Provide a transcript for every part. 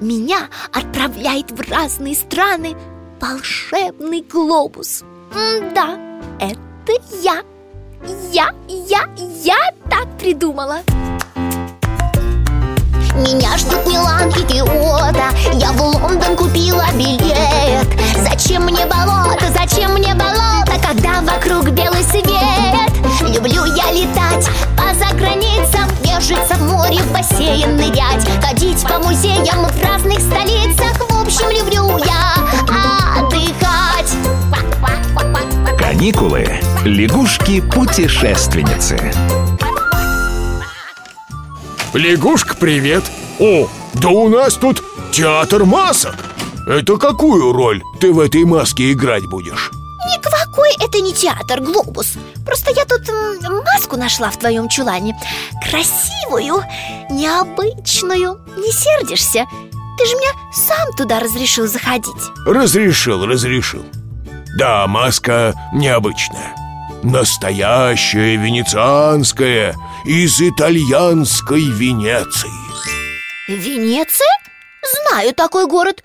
Меня отправляет в разные страны волшебный глобус. Да, это я. Я, я, я так придумала. Меня ждут Милан и Киото Я в Лондон купила билет. Зачем мне болото, Нежиться в море, в бассейн нырять Ходить по музеям в разных столицах В общем, люблю я отдыхать Каникулы. Лягушки-путешественницы. Лягушка, привет! О, да у нас тут театр масок! Это какую роль ты в этой маске играть будешь? Никакой это не театр, глобус. Просто я тут маску нашла в твоем чулане. Красивую, необычную. Не сердишься? Ты же мне сам туда разрешил заходить Разрешил, разрешил. Да, маска необычная. Настоящая венецианская Из итальянской Венеции Венеция? Знаю такой город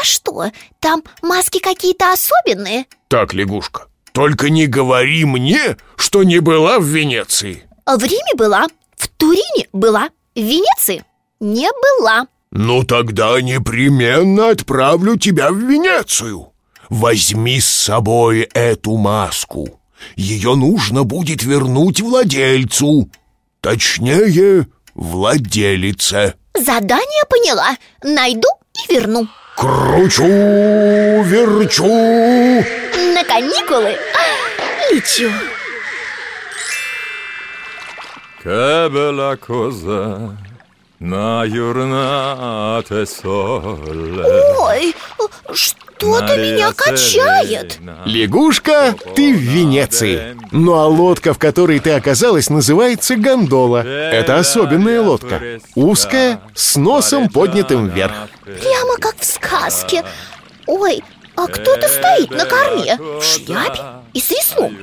А что, там маски какие-то особенные? Так, лягушка, только не говори мне, что не была в Венеции. В Риме была, в Турине была, в Венеции не была. Ну тогда непременно отправлю тебя в Венецию. Возьми с собой эту маску. Ее нужно будет вернуть владельцу Точнее, владелице. Задание поняла, найду и верну Кручу, верчу. На каникулы? Лечу bella cosa на юрнате соле. Ой, что-то меня качает. Лягушка, ты в Венеции. Ну а лодка, в которой ты оказалась, называется гондола. Это особенная лодка. Узкая, с носом поднятым вверх Прямо как в сказке. Ой, а кто-то стоит на корме. В шляпе и с веслом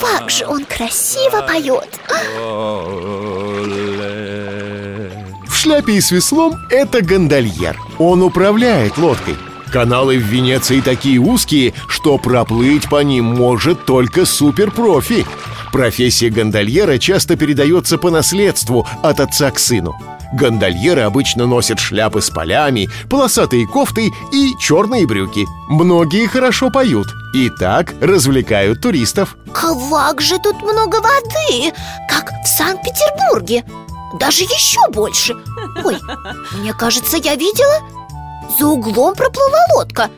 Как же он красиво поет. В шляпе и с веслом это гондольер. Он управляет лодкой. Каналы в Венеции такие узкие, что проплыть по ним может только суперпрофи. Профессия гондольера часто передается по наследству от отца к сыну Гондольеры обычно носят шляпы с полями, полосатые кофты и черные брюки. Многие хорошо поют и так развлекают туристов. Как же тут много воды, как в Санкт-Петербурге. Даже еще больше. Ой, мне кажется, я видела За углом проплыла лодка.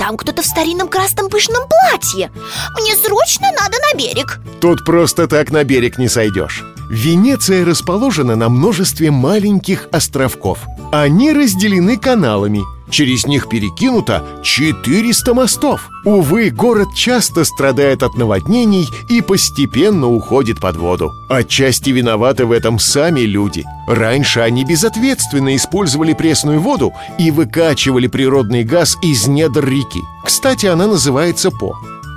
Там кто-то в старинном красном пышном платье. Мне срочно надо на берег. Тут просто так на берег не сойдешь Венеция расположена на множестве маленьких островков. Они разделены каналами. Через них перекинуто 400 мостов. Увы, город часто страдает от наводнений и постепенно уходит под воду. Отчасти виноваты в этом сами люди. Раньше они безответственно использовали пресную воду и выкачивали природный газ из недр реки. Кстати, она называется По.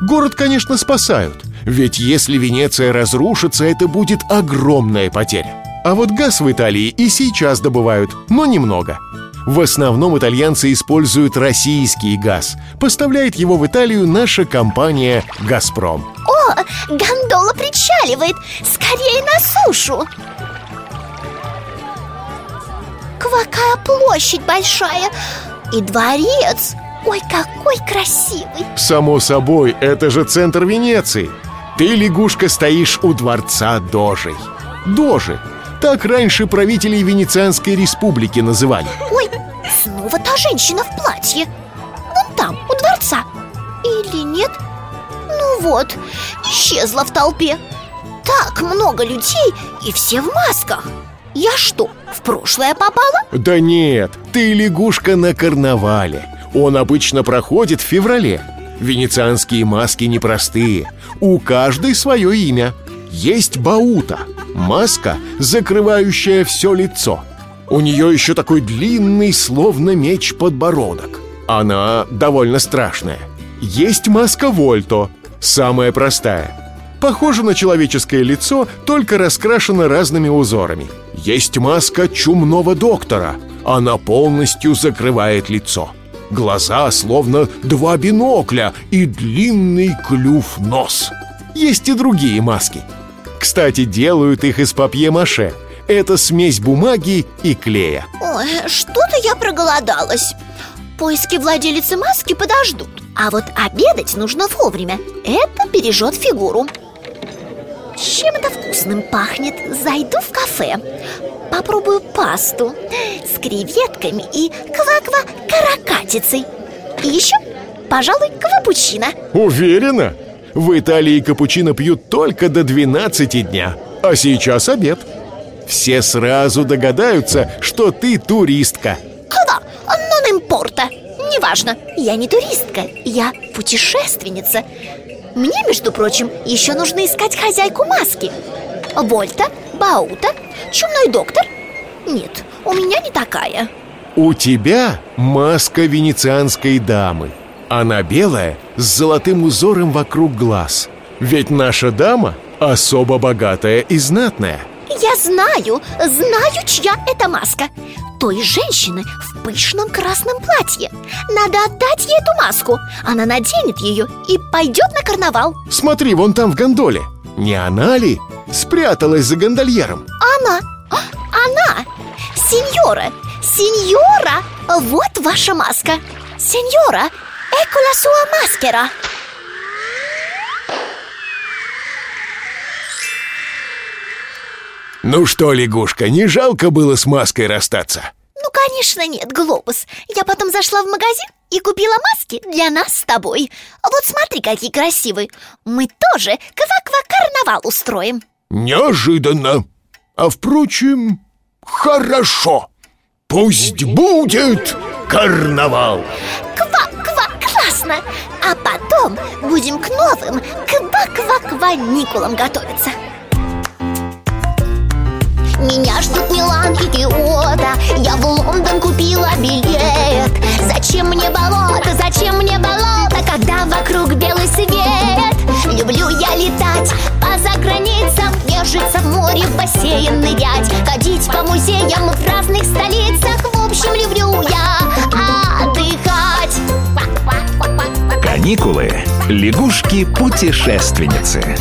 Город, конечно, спасают Ведь если Венеция разрушится, это будет огромная потеря. А вот газ в Италии и сейчас добывают, но немного. В основном итальянцы используют российский газ. Поставляет его в Италию наша компания «Газпром» О, гондола причаливает! Скорее на сушу! Какая площадь большая И дворец. Ой, какой красивый! Само собой, это же центр Венеции Ты, лягушка, стоишь у дворца Дожей. Дожи. Так раньше правителей Венецианской республики называли. Ой, снова та женщина в платье. Вон там, у дворца. Или нет? Ну вот, исчезла в толпе. Так много людей и все в масках. Я что, в прошлое попала? Да нет, ты лягушка на карнавале. Он обычно проходит в феврале. Венецианские маски непростые. У каждой свое имя. Есть Баута – маска, закрывающая все лицо. У нее еще такой длинный, словно меч, подбородок. Она довольно страшная. Есть маска Вольто, самая простая – Похоже на человеческое лицо, только раскрашено разными узорами. Есть маска чумного доктора. Она полностью закрывает лицо. Глаза словно два бинокля и длинный клюв нос. Есть и другие маски. Кстати, делают их из папье-маше. Это смесь бумаги и клея. Ой, что-то я проголодалась. Поиски владелицы маски подождут. А вот обедать нужно вовремя. Это бережет фигуру. Чем это вкусным пахнет? Зайду в кафе. Попробую пасту С креветками и кваква-каракатицей. И еще, пожалуй, капучино. Уверена? В Италии капучино пьют только до 12 дня. А сейчас обед. Все сразу догадаются, что ты туристка. Когда? Non importa Неважно, я не туристка, я путешественница мне, между прочим, еще нужно искать хозяйку маски. Вольта, Баута, чумной доктор? Нет, у меня не такая. У тебя маска венецианской дамы. Она белая, с золотым узором вокруг глаз. Ведь наша дама особо богатая и знатная Я знаю, знаю, чья это маска. Той женщины в пышном красном платье. Надо отдать ей эту маску. Она наденет ее и пойдет на карнавал. Смотри, вон там в гондоле. Не она ли спряталась за гондольером? Она, она. Сеньора, сеньора Вот ваша маска. Сеньора, экола суа маскера Ну что, лягушка, не жалко было с маской расстаться? Ну, конечно нет, глобус. Я потом зашла в магазин и купила маски для нас с тобой. Вот смотри, какие красивые. Мы тоже ква-ква-карнавал устроим. Неожиданно. А впрочем, хорошо. Пусть будет. карнавал. Ква-ква, классно. А потом будем к новым ква-ква-ква-никулам готовиться меня ждут Милан и Киото. Я в Лондон купила билет. Зачем мне болото, зачем мне болото Когда вокруг белый свет? Люблю я летать по заграницам Нежиться в море, в бассейн нырять. Ходить по музеям в разных столицах. В общем, люблю я отдыхать. Каникулы. Лягушки-путешественницы.